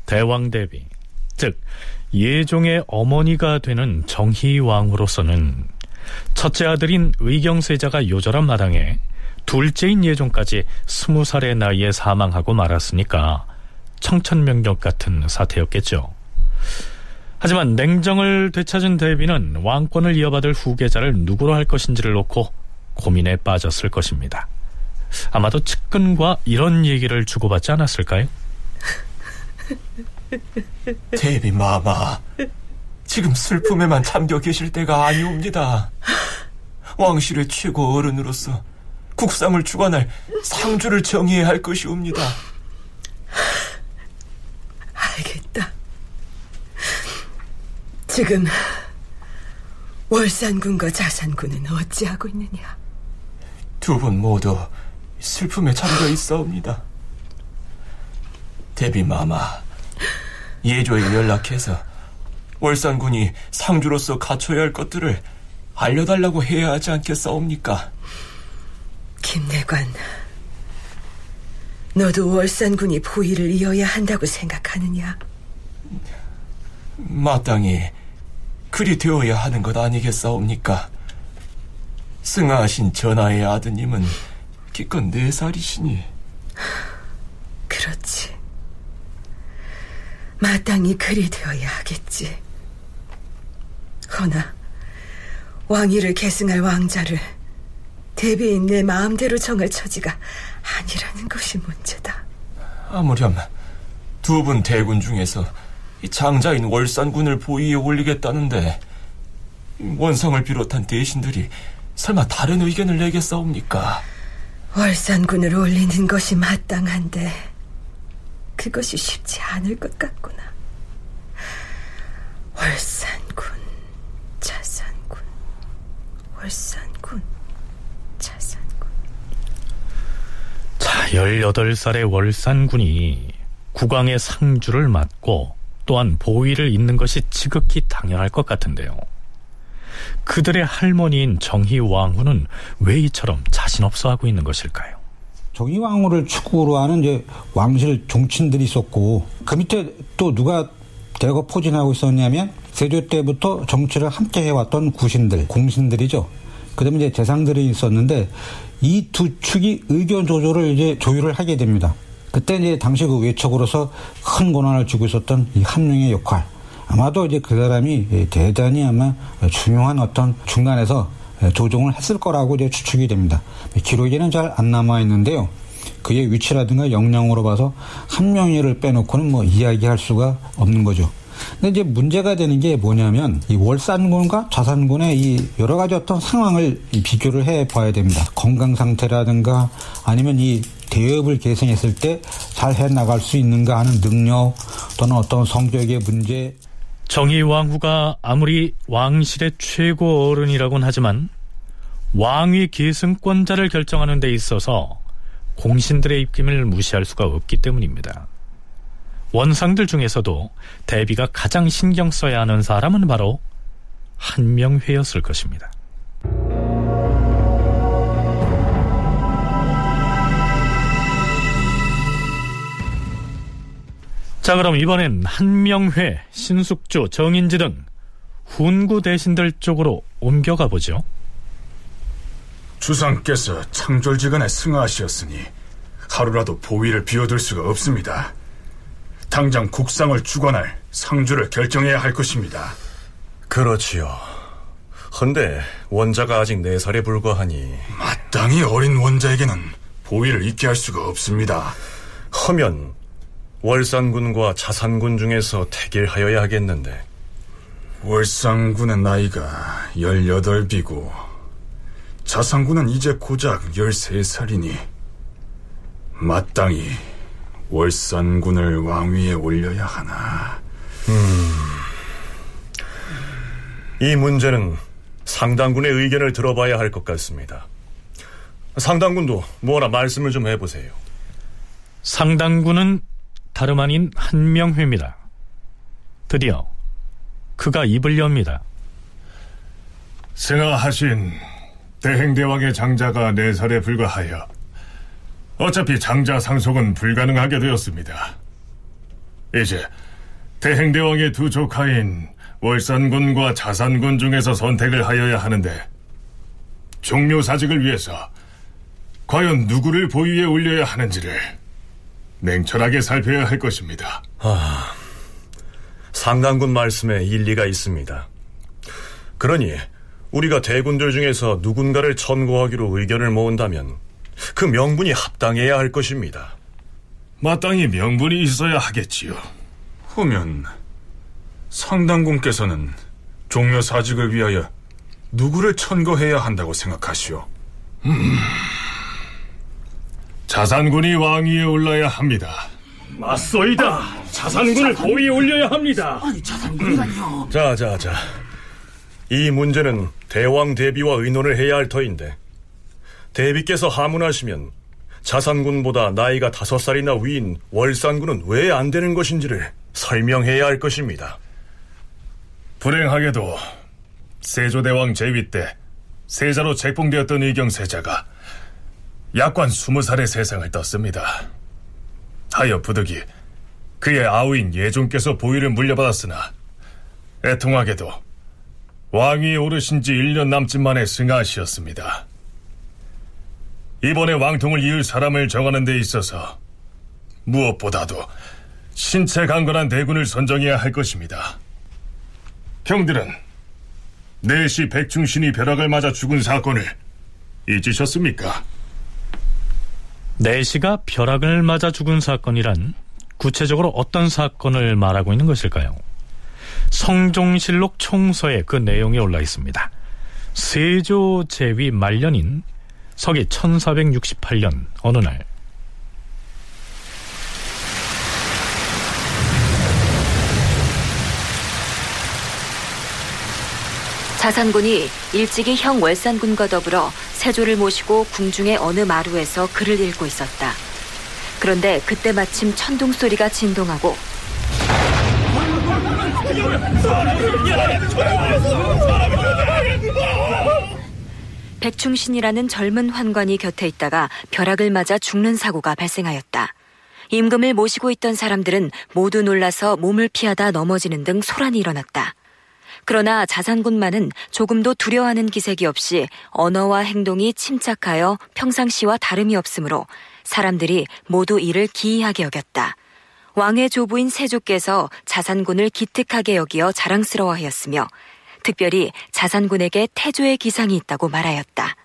대왕 대비, 즉 예종의 어머니가 되는 정희왕으로서는 첫째 아들인 의경세자가 요절한 마당에 둘째인 예종까지 스무 살의 나이에 사망하고 말았으니까 청천명력 같은 사태였겠죠. 하지만 냉정을 되찾은 대비는 왕권을 이어받을 후계자를 누구로 할 것인지를 놓고 고민에 빠졌을 것입니다. 아마도 측근과 이런 얘기를 주고받지 않았을까요? 대비 마마, 지금 슬픔에만 잠겨 계실 때가 아니옵니다. 왕실의 최고 어른으로서 국상을 주관할 상주를 정의해야 할 것이옵니다. 알겠다. 지금 월산군과 자산군은 어찌하고 있느냐? 두 분 모두 슬픔에 잠겨 있사옵니다. 대비 마마, 예조에 연락해서 월산군이 상주로서 갖춰야 할 것들을 알려달라고 해야 하지 않겠사옵니까? 김내관, 너도 월산군이 보위를 이어야 한다고 생각하느냐? 마땅히 그리 되어야 하는 것 아니겠사옵니까? 승하하신 전하의 아드님은 기껏 네 살이시니. 그렇지. 마땅히 그리 되어야 하겠지. 허나 왕위를 계승할 왕자를 대비인 내 마음대로 정할 처지가 아니라는 것이 문제다. 아무렴 두 분 대군 중에서 이 장자인 월산군을 보위에 올리겠다는데 원성을 비롯한 대신들이 설마 다른 의견을 내겠사옵니까? 월산군을 올리는 것이 마땅한데 그것이 쉽지 않을 것 같구나. 월산군, 자산군, 월산군, 자산군. 자, 18살의 월산군이 국왕의 상주를 맡고 또한 보위를 잇는 것이 지극히 당연할 것 같은데요. 그들의 할머니인 정희 왕후는 왜 이처럼 자신 없어 하고 있는 것일까요? 정의왕후를 축구로 하는 이제 왕실 종친들이 있었고 그 밑에 또 누가 대거 포진하고 있었냐면 세조 때부터 정치를 함께 해왔던 구신들, 공신들이죠. 그다음에 이제 재상들이 있었는데 이 두 축이 의견 조절을 이제 조율을 하게 됩니다. 그때 이제 당시 그 외척으로서 큰 권한을 쥐고 있었던 이 한명의 역할. 아마도 이제 그 사람이 대단히 아마 중요한 어떤 중간에서 조정을 했을 거라고 이제 추측이 됩니다. 기록에는 잘 안 남아 있는데요. 그의 위치라든가 역량으로 봐서 한 명의를 빼놓고는 뭐 이야기할 수가 없는 거죠. 근데 이제 문제가 되는 게 뭐냐면 이 월산군과 자산군의 이 여러 가지 어떤 상황을 비교를 해 봐야 됩니다. 건강 상태라든가 아니면 이 대업을 개선했을 때 잘 해 나갈 수 있는가 하는 능력 또는 어떤 성격의 문제. 정의 왕후가 아무리 왕실의 최고 어른이라곤 하지만 왕위 계승권자를 결정하는 데 있어서 공신들의 입김을 무시할 수가 없기 때문입니다. 원상들 중에서도 대비가 가장 신경 써야 하는 사람은 바로 한명회였을 것입니다. 자, 그럼 이번엔 한명회, 신숙주, 정인지 등 훈구 대신들 쪽으로 옮겨가 보죠. 주상께서 창졸지간에 승하하셨으니 하루라도 보위를 비워둘 수가 없습니다. 당장 국상을 주관할 상주를 결정해야 할 것입니다. 그렇지요. 헌데 원자가 아직 네 살에 불과하니 마땅히 어린 원자에게는 보위를 잊게 할 수가 없습니다. 허면 월산군과 자산군 중에서 태길하여야 하겠는데 월산군의 나이가 18이고 자산군은 이제 고작 13살이니 마땅히 월산군을 왕위에 올려야 하나. 음. 이 문제는 상당군의 의견을 들어봐야 할 것 같습니다. 상당군도 뭐라 말씀을 좀 해보세요. 상당군은 다름 아닌 한명회입니다. 드디어 그가 입을 엽니다. 승하하신 대행대왕의 장자가 네 살에 불과하여 어차피 장자 상속은 불가능하게 되었습니다. 이제 대행대왕의 두 조카인 월산군과 자산군 중에서 선택을 하여야 하는데 종묘사직을 위해서 과연 누구를 보위에 올려야 하는지를 냉철하게 살펴야 할 것입니다. 아, 상당군 말씀에 일리가 있습니다. 그러니 우리가 대군들 중에서 누군가를 천거하기로 의견을 모은다면 그 명분이 합당해야 할 것입니다. 마땅히 명분이 있어야 하겠지요. 후면 상당군께서는 종묘 사직을 위하여 누구를 천거해야 한다고 생각하시오? 음, 자산군이 왕위에 올라야 합니다. 맞소이다. 자산군을 보위에 올려야 합니다. 아니 자산군이라뇨. 음. 자, 자, 자. 이 문제는 대왕 대비와 의논을 해야 할 터인데 대비께서 하문하시면 자산군보다 나이가 다섯 살이나 위인 월산군은 왜 안 되는 것인지를 설명해야 할 것입니다. 불행하게도 세조대왕 제위 때 세자로 책봉되었던 의경세자가 약관 스무 살의 세상을 떴습니다. 하여 부득이 그의 아우인 예종께서 보위를 물려받았으나 애통하게도 왕위에 오르신 지 1년 남짓 만에 승하시었습니다. 이번에 왕통을 이을 사람을 정하는 데 있어서 무엇보다도 신체 강건한 대군을 선정해야 할 것입니다. 경들은 내시 백중신이 벼락을 맞아 죽은 사건을 잊으셨습니까? 내시가 벼락을 맞아 죽은 사건이란 구체적으로 어떤 사건을 말하고 있는 것일까요? 성종실록 총서에 그 내용이 올라 있습니다. 세조 제위 말년인 서기 1468년 어느 날 자산군이 일찍이 형 월산군과 더불어 세조를 모시고 궁중의 어느 마루에서 글을 읽고 있었다. 그런데 그때 마침 천둥 소리가 진동하고 백충신이라는 젊은 환관이 곁에 있다가 벼락을 맞아 죽는 사고가 발생하였다. 임금을 모시고 있던 사람들은 모두 놀라서 몸을 피하다 넘어지는 등 소란이 일어났다. 그러나 자산군만은 조금도 두려워하는 기색이 없이 언어와 행동이 침착하여 평상시와 다름이 없으므로 사람들이 모두 이를 기이하게 여겼다. 왕의 조부인 세조께서 자산군을 기특하게 여기어 자랑스러워하였으며 특별히 자산군에게 태조의 기상이 있다고 말하였다.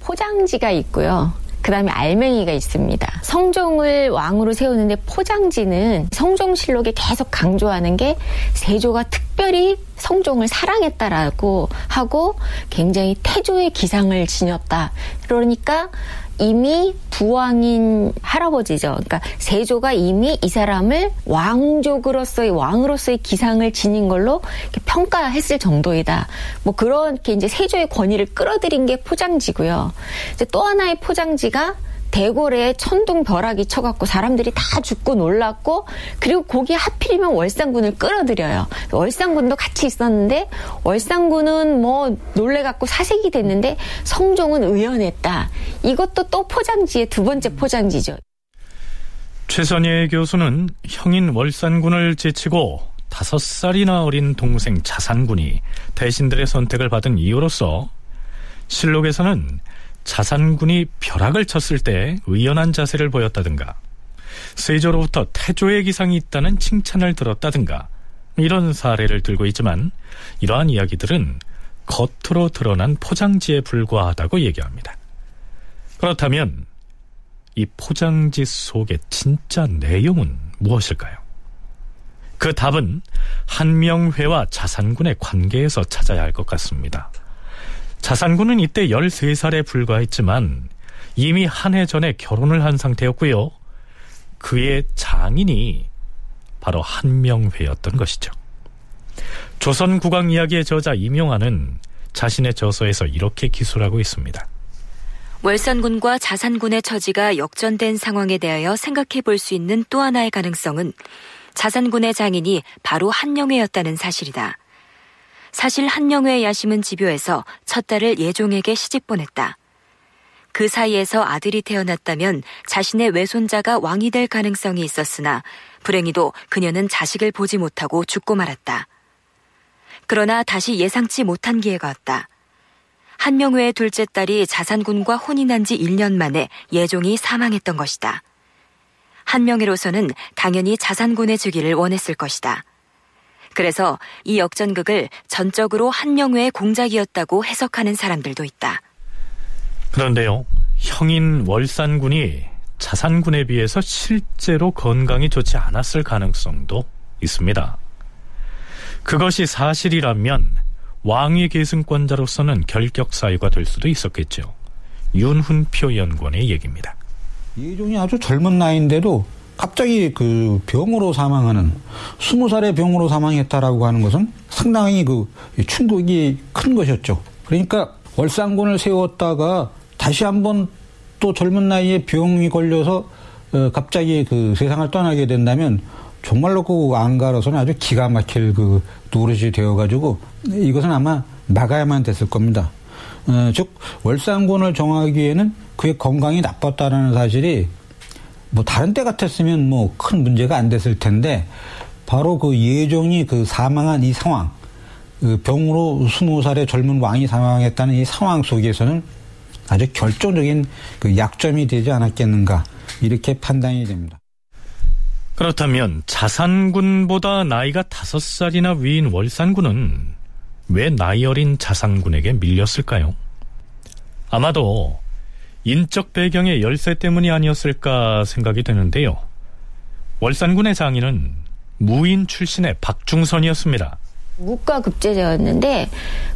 포장지가 있고요. 그 다음에 알맹이가 있습니다. 성종을 왕으로 세우는데 포장지는 성종실록에 계속 강조하는 게 세조가 특별히 성종을 사랑했다라고 하고 굉장히 태조의 기상을 지녔다. 그러니까 이미 부왕인 할아버지죠. 그러니까 세조가 이미 이 사람을 왕족으로서의 왕으로서의 기상을 지닌 걸로 평가했을 정도이다. 뭐 그렇게 이제 세조의 권위를 끌어들인 게 포장지고요. 이제 또 하나의 포장지가 대궐에 천둥 벼락이 쳐갖고 사람들이 다 죽고 놀랐고 그리고 거기 하필이면 월상군을 끌어들여요. 월상군도 같이 있었는데 월상군은 뭐 놀래갖고 사색이 됐는데 성종은 의연했다. 이것도 또 포장지의 두 번째 포장지죠. 최선예 교수는 형인 월산군을 제치고 다섯 살이나 어린 동생 자산군이 대신들의 선택을 받은 이유로서 실록에서는 자산군이 벼락을 쳤을 때 의연한 자세를 보였다든가 세조로부터 태조의 기상이 있다는 칭찬을 들었다든가 이런 사례를 들고 있지만 이러한 이야기들은 겉으로 드러난 포장지에 불과하다고 얘기합니다. 그렇다면 이 포장지 속의 진짜 내용은 무엇일까요? 그 답은 한명회와 자산군의 관계에서 찾아야 할 것 같습니다. 자산군은 이때 13살에 불과했지만 이미 한 해 전에 결혼을 한 상태였고요. 그의 장인이 바로 한명회였던 것이죠. 조선 국왕 이야기의 저자 임용환은 자신의 저서에서 이렇게 기술하고 있습니다. 월산군과 자산군의 처지가 역전된 상황에 대하여 생각해 볼 수 있는 또 하나의 가능성은 자산군의 장인이 바로 한영회였다는 사실이다. 사실 한영회의 야심은 집요해서 첫 딸을 예종에게 시집 보냈다. 그 사이에서 아들이 태어났다면 자신의 외손자가 왕이 될 가능성이 있었으나 불행히도 그녀는 자식을 보지 못하고 죽고 말았다. 그러나 다시 예상치 못한 기회가 왔다. 한명회의 둘째 딸이 자산군과 난지 1년 만에 예종이 사망했던 것이다. 한명회로서는 당연히 자산군의 즉위를 원했을 것이다. 그래서 이 역전극을 전적으로 한명회의 공작이었다고 해석하는 사람들도 있다. 그런데요, 형인 월산군이 자산군에 비해서 실제로 건강이 좋지 않았을 가능성도 있습니다. 그것이 사실이라면 왕위 계승권자로서는 결격 사유가 될 수도 있었겠죠. 윤훈표 연구원의 얘기입니다. 예종이 아주 젊은 나이인데도 갑자기 그 병으로 사망하는 스무 살의 병으로 사망했다라고 하는 것은 상당히 그 충격이 큰 것이었죠. 그러니까 월상군을 세웠다가 다시 한번 또 젊은 나이에 병이 걸려서 어, 갑자기 그 세상을 떠나게 된다면 정말로 그 안가로서는 아주 기가 막힐 그 노릇이 되어가지고 이것은 아마 막아야만 됐을 겁니다. 어, 즉 월상군을 정하기에는 그의 건강이 나빴다라는 사실이 뭐 다른 때 같았으면 뭐 큰 문제가 안 됐을 텐데 바로 그 예종이 그 사망한 이 상황 그 병으로 스무 살의 젊은 왕이 사망했다는 이 상황 속에서는 아주 결정적인 그 약점이 되지 않았겠는가 이렇게 판단이 됩니다. 그렇다면 자산군보다 나이가 다섯 살이나 위인 월산군은 왜 나이 어린 자산군에게 밀렸을까요? 아마도 인적 배경의 열세 때문이 아니었을까 생각이 되는데요. 월산군의 장인은 무인 출신의 박중선이었습니다. 무과 급제자였는데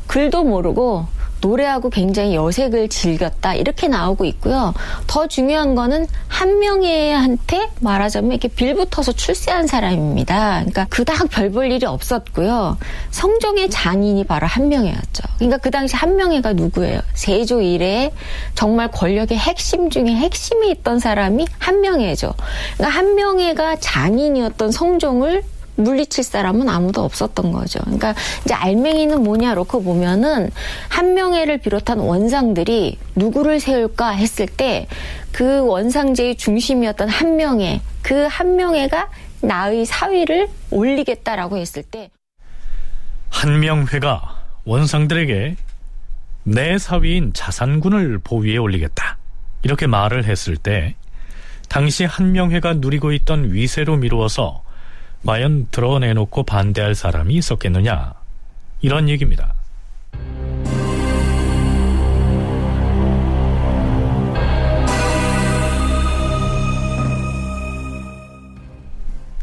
글도 모르고 노래하고 굉장히 여색을 즐겼다 이렇게 나오고 있고요. 더 중요한 거는 한명회한테 말하자면 이렇게 빌붙어서 출세한 사람입니다. 그러니까 그닥 별 볼 일이 없었고요. 성종의 장인이 바로 한명회였죠. 그러니까 그 당시 한명회가 누구예요? 세조 이래 정말 권력의 핵심 중에 핵심이 있던 사람이 한명회죠. 그러니까 한명회가 장인이었던 성종을 물리칠 사람은 아무도 없었던 거죠. 그러니까 이제 알맹이는 뭐냐 놓고 보면은 한명회를 비롯한 원상들이 누구를 세울까 했을 때 그 원상제의 중심이었던 한명회, 그 한명회가 나의 사위를 올리겠다라고 했을 때 한명회가 원상들에게 내 사위인 자산군을 보위에 올리겠다. 이렇게 말을 했을 때 당시 한명회가 누리고 있던 위세로 미루어서 과연 드러내놓고 반대할 사람이 있었겠느냐 이런 얘기입니다.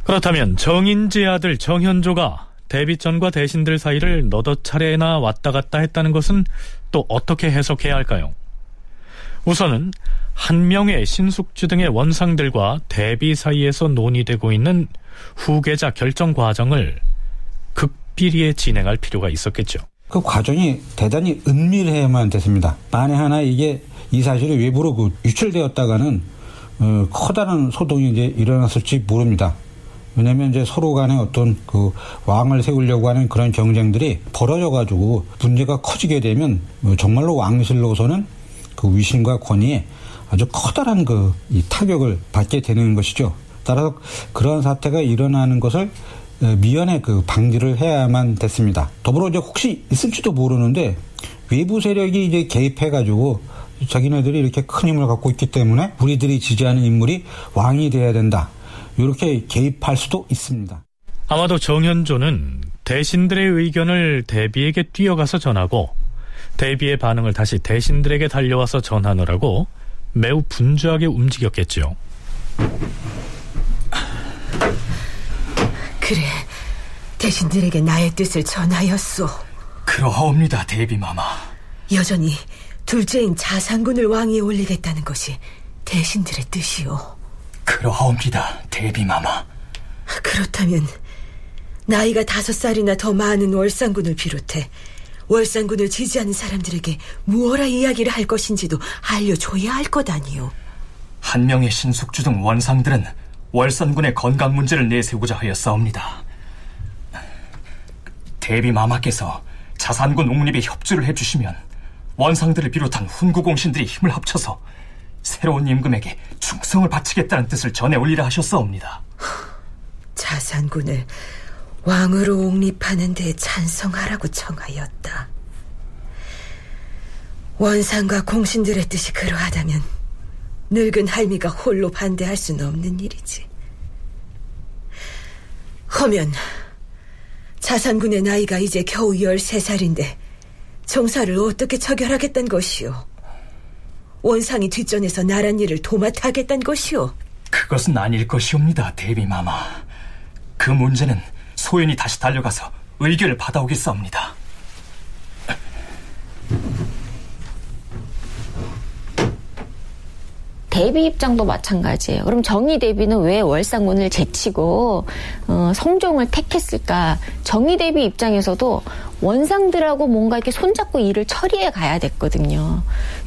그렇다면 정인지의 아들 정현조가 대비 전과 대신들 사이를 너덧 차례나 왔다 갔다 했다는 것은 또 어떻게 해석해야 할까요? 우선은 한 명의 신숙주 등의 원상들과 대비 사이에서 논의되고 있는 후계자 결정 과정을 극비리에 진행할 필요가 있었겠죠. 그 과정이 대단히 은밀해야만 됐습니다. 만에 하나 이게 이 사실이 외부로 그 유출되었다가는 어, 커다란 소동이 이제 일어났을지 모릅니다. 왜냐하면 이제 서로 간에 어떤 그 왕을 세우려고 하는 그런 경쟁들이 벌어져 가지고 문제가 커지게 되면 뭐 정말로 왕실로서는 그 위신과 권위에 아주 커다란 그이 타격을 받게 되는 것이죠. 따라서 그런 사태가 일어나는 것을 어, 미연에 그 방지를 해야만 됐습니다. 더불어 이제 혹시 있을지도 모르는데 외부 세력이 이제 개입해가지고 자기네들이 이렇게 큰 힘을 갖고 있기 때문에 우리들이 지지하는 인물이 왕이 돼야 된다. 이렇게 개입할 수도 있습니다. 아마도 정현조는 대신들의 의견을 대비에게 뛰어가서 전하고 대비의 반응을 다시 대신들에게 달려와서 전하느라고 매우 분주하게 움직였겠죠. 그래, 대신들에게 나의 뜻을 전하였소. 그러하옵니다, 대비마마. 여전히 둘째인 자산군을 왕위에 올리겠다는 것이 대신들의 뜻이오. 그러하옵니다, 대비마마. 그렇다면 나이가 다섯 살이나 더 많은 월상군을 비롯해 월상군을 지지하는 사람들에게 무엇라 이야기를 할 것인지도 알려줘야 할 것 아니오. 한 명의 신숙주 등 원상들은 월산군의 건강 문제를 내세우고자 하였사옵니다. 대비 마마께서 자산군 옹립에 협조를 해주시면 원상들을 비롯한 훈구공신들이 힘을 합쳐서 새로운 임금에게 충성을 바치겠다는 뜻을 전해 올리라 하셨사옵니다. 자산군을 왕으로 옹립하는 데 찬성하라고 청하였다. 원상과 공신들의 뜻이 그러하다면 늙은 할미가 홀로 반대할 수는 없는 일이지. 허면 자산군의 나이가 이제 겨우 13살인데 정사를 어떻게 처결하겠단 것이오? 원상이 뒷전에서 나란 일을 도맡아 하겠단 것이오? 그것은 아닐 것이옵니다, 대비마마. 그 문제는 소연이 다시 달려가서 의견을 받아오겠사옵니다. 대비 입장도 마찬가지예요. 그럼 정의 대비는 왜 월상군을 제치고 어, 성종을 택했을까? 정의 대비 입장에서도 원상들하고 뭔가 이렇게 손잡고 일을 처리해 가야 됐거든요.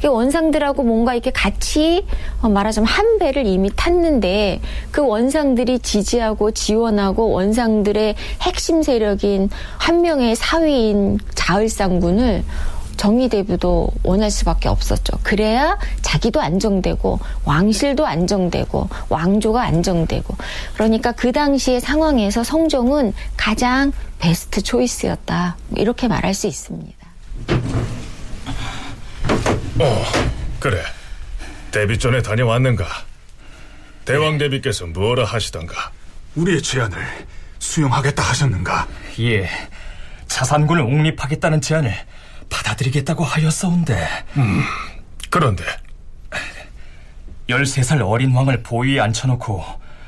원상들하고 뭔가 이렇게 같이 어, 말하자면 한 배를 이미 탔는데 그 원상들이 지지하고 지원하고 원상들의 핵심 세력인 한 명의 사위인 자을상군을 정의 대부도 원할 수밖에 없었죠. 그래야 자기도 안정되고 왕실도 안정되고 왕조가 안정되고 그러니까 그 당시의 상황에서 성종은 가장 베스트 초이스였다. 이렇게 말할 수 있습니다. 어, 그래. 대비 전에 다녀왔는가? 대왕 대비께서 뭐라 하시던가? 우리의 제안을 수용하겠다 하셨는가? 예. 자산군을 옹립하겠다는 제안을 받아들이겠다고 하였사온데. 음, 그런데 13살 어린 왕을 보위에 앉혀놓고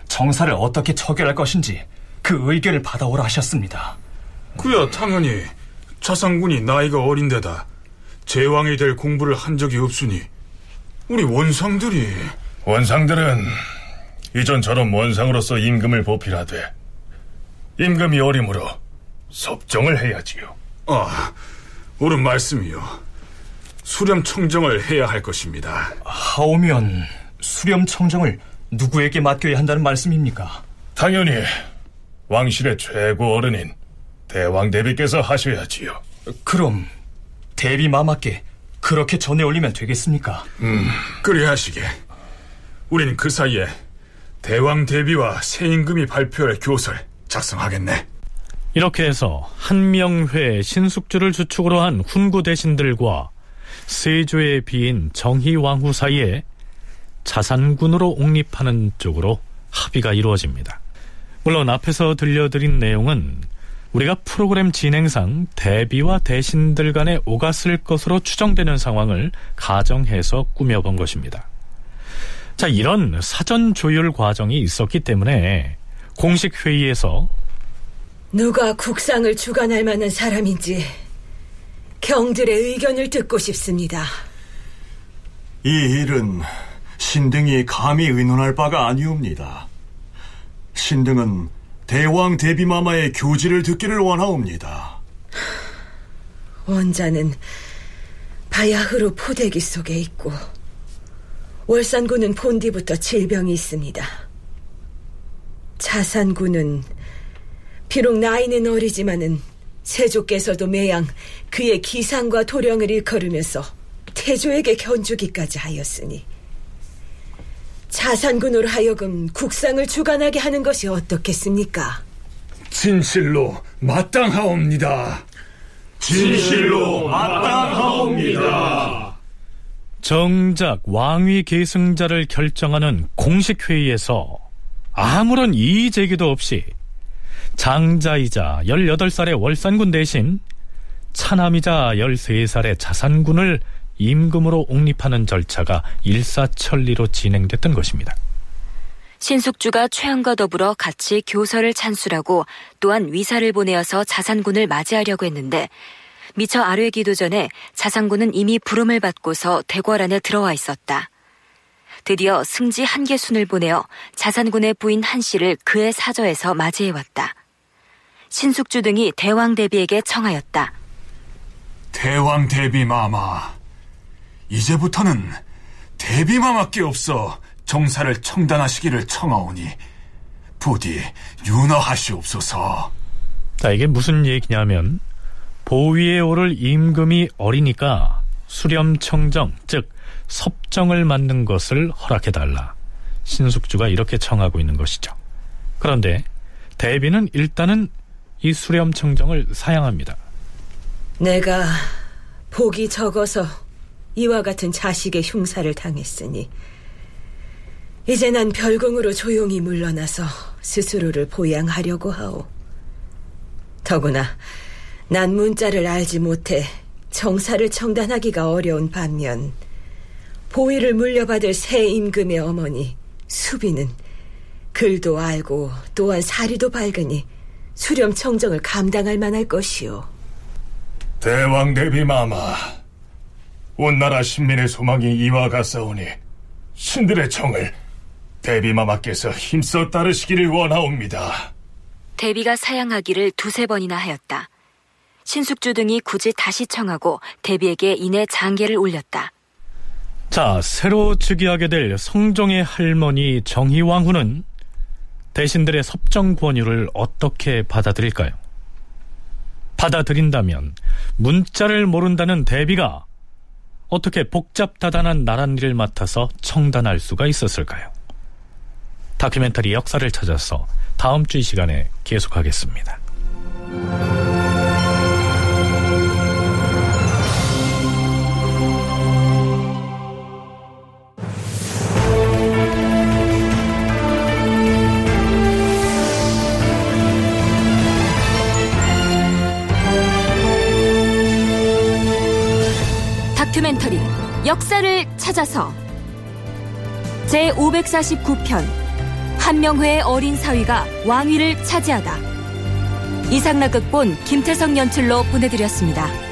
정사를 어떻게 처결할 것인지 그 의견을 받아오라 하셨습니다. 그야 당연히 자상군이 나이가 어린데다 제왕이 될 공부를 한 적이 없으니 우리 원상들이 원상들은 이전 저런 원상으로서 임금을 보필하되 임금이 어림으로 섭정을 해야지요. 아, 옳은 말씀이요. 수렴 청정을 해야 할 것입니다. 하오면 수렴 청정을 누구에게 맡겨야 한다는 말씀입니까? 당연히 왕실의 최고 어른인 대왕 대비께서 하셔야지요. 그럼 대비 마마께 그렇게 전해 올리면 되겠습니까? 음, 그리 하시게. 우린 그 사이에 대왕 대비와 새 임금이 발표할 교설 작성하겠네. 이렇게 해서 한명회 신숙주를 주축으로 한 훈구 대신들과 세조의 비인 정희왕후 사이에 자산군으로 옹립하는 쪽으로 합의가 이루어집니다. 물론 앞에서 들려드린 내용은 우리가 프로그램 진행상 대비와 대신들 간에 오갔을 것으로 추정되는 상황을 가정해서 꾸며본 것입니다. 자, 이런 사전 조율 과정이 있었기 때문에 공식 회의에서 누가 국상을 주관할 만한 사람인지 경들의 의견을 듣고 싶습니다. 이 일은 신등이 감히 의논할 바가 아니옵니다. 신등은 대왕 대비마마의 교지를 듣기를 원하옵니다. 원자는 바야흐로 포대기 속에 있고 월산군은 본디부터 질병이 있습니다. 자산군은 비록 나이는 어리지만은 세조께서도 매양 그의 기상과 도령을 일컬으면서 태조에게 견주기까지 하였으니 자산군으로 하여금 국상을 주관하게 하는 것이 어떻겠습니까? 진실로 마땅하옵니다. 진실로 마땅하옵니다. 정작 왕위 계승자를 결정하는 공식 회의에서 아무런 이의 제기도 없이 장자이자 18살의 월산군 대신 차남이자 13살의 자산군을 임금으로 옹립하는 절차가 일사천리로 진행됐던 것입니다. 신숙주가 최양과 더불어 같이 교서를 찬술하고 또한 위사를 보내어서 자산군을 맞이하려고 했는데 미처 아뢰기도 전에 자산군은 이미 부름을 받고서 대궐 안에 들어와 있었다. 드디어 승지 한계순을 보내어 자산군의 부인 한씨를 그의 사저에서 맞이해왔다. 신숙주 등이 대왕 대비에게 청하였다. 대왕 대비 마마, 이제부터는 대비 마마께 없어 정사를 청단하시기를 청하오니 부디 윤허하시옵소서. 자, 이게 무슨 얘기냐면 보위에 오를 임금이 어리니까 수렴청정, 즉 섭정을 맡는 것을 허락해달라. 신숙주가 이렇게 청하고 있는 것이죠. 그런데 대비는 일단은 이 수렴 청정을 사양합니다. 내가 복이 적어서 이와 같은 자식의 흉사를 당했으니 이제 난 별궁으로 조용히 물러나서 스스로를 보양하려고 하오. 더구나 난 문자를 알지 못해 정사를 청단하기가 어려운 반면 보위를 물려받을 새 임금의 어머니 수비는 글도 알고 또한 사리도 밝으니 수렴 청정을 감당할 만할 것이오. 대왕 대비 마마, 온 나라 신민의 소망이 이와 같사오니 신들의 청을 대비 마마께서 힘써 따르시기를 원하옵니다. 대비가 사양하기를 두세 번이나 하였다. 신숙주 등이 굳이 다시 청하고 대비에게 이내 장계를 올렸다. 자, 새로 즉위하게 될 성종의 할머니 정희왕후는 대신들의 섭정 권유를 어떻게 받아들일까요? 받아들인다면 문자를 모른다는 대비가 어떻게 복잡다단한 나랏일을 맡아서 청단할 수가 있었을까요? 다큐멘터리 역사를 찾아서 다음 주 이 시간에 계속하겠습니다. 다큐멘터리 역사를 찾아서 제 549편 한명회의 어린 사위가 왕위를 차지하다 이상락 극본 김태성 연출로 보내드렸습니다.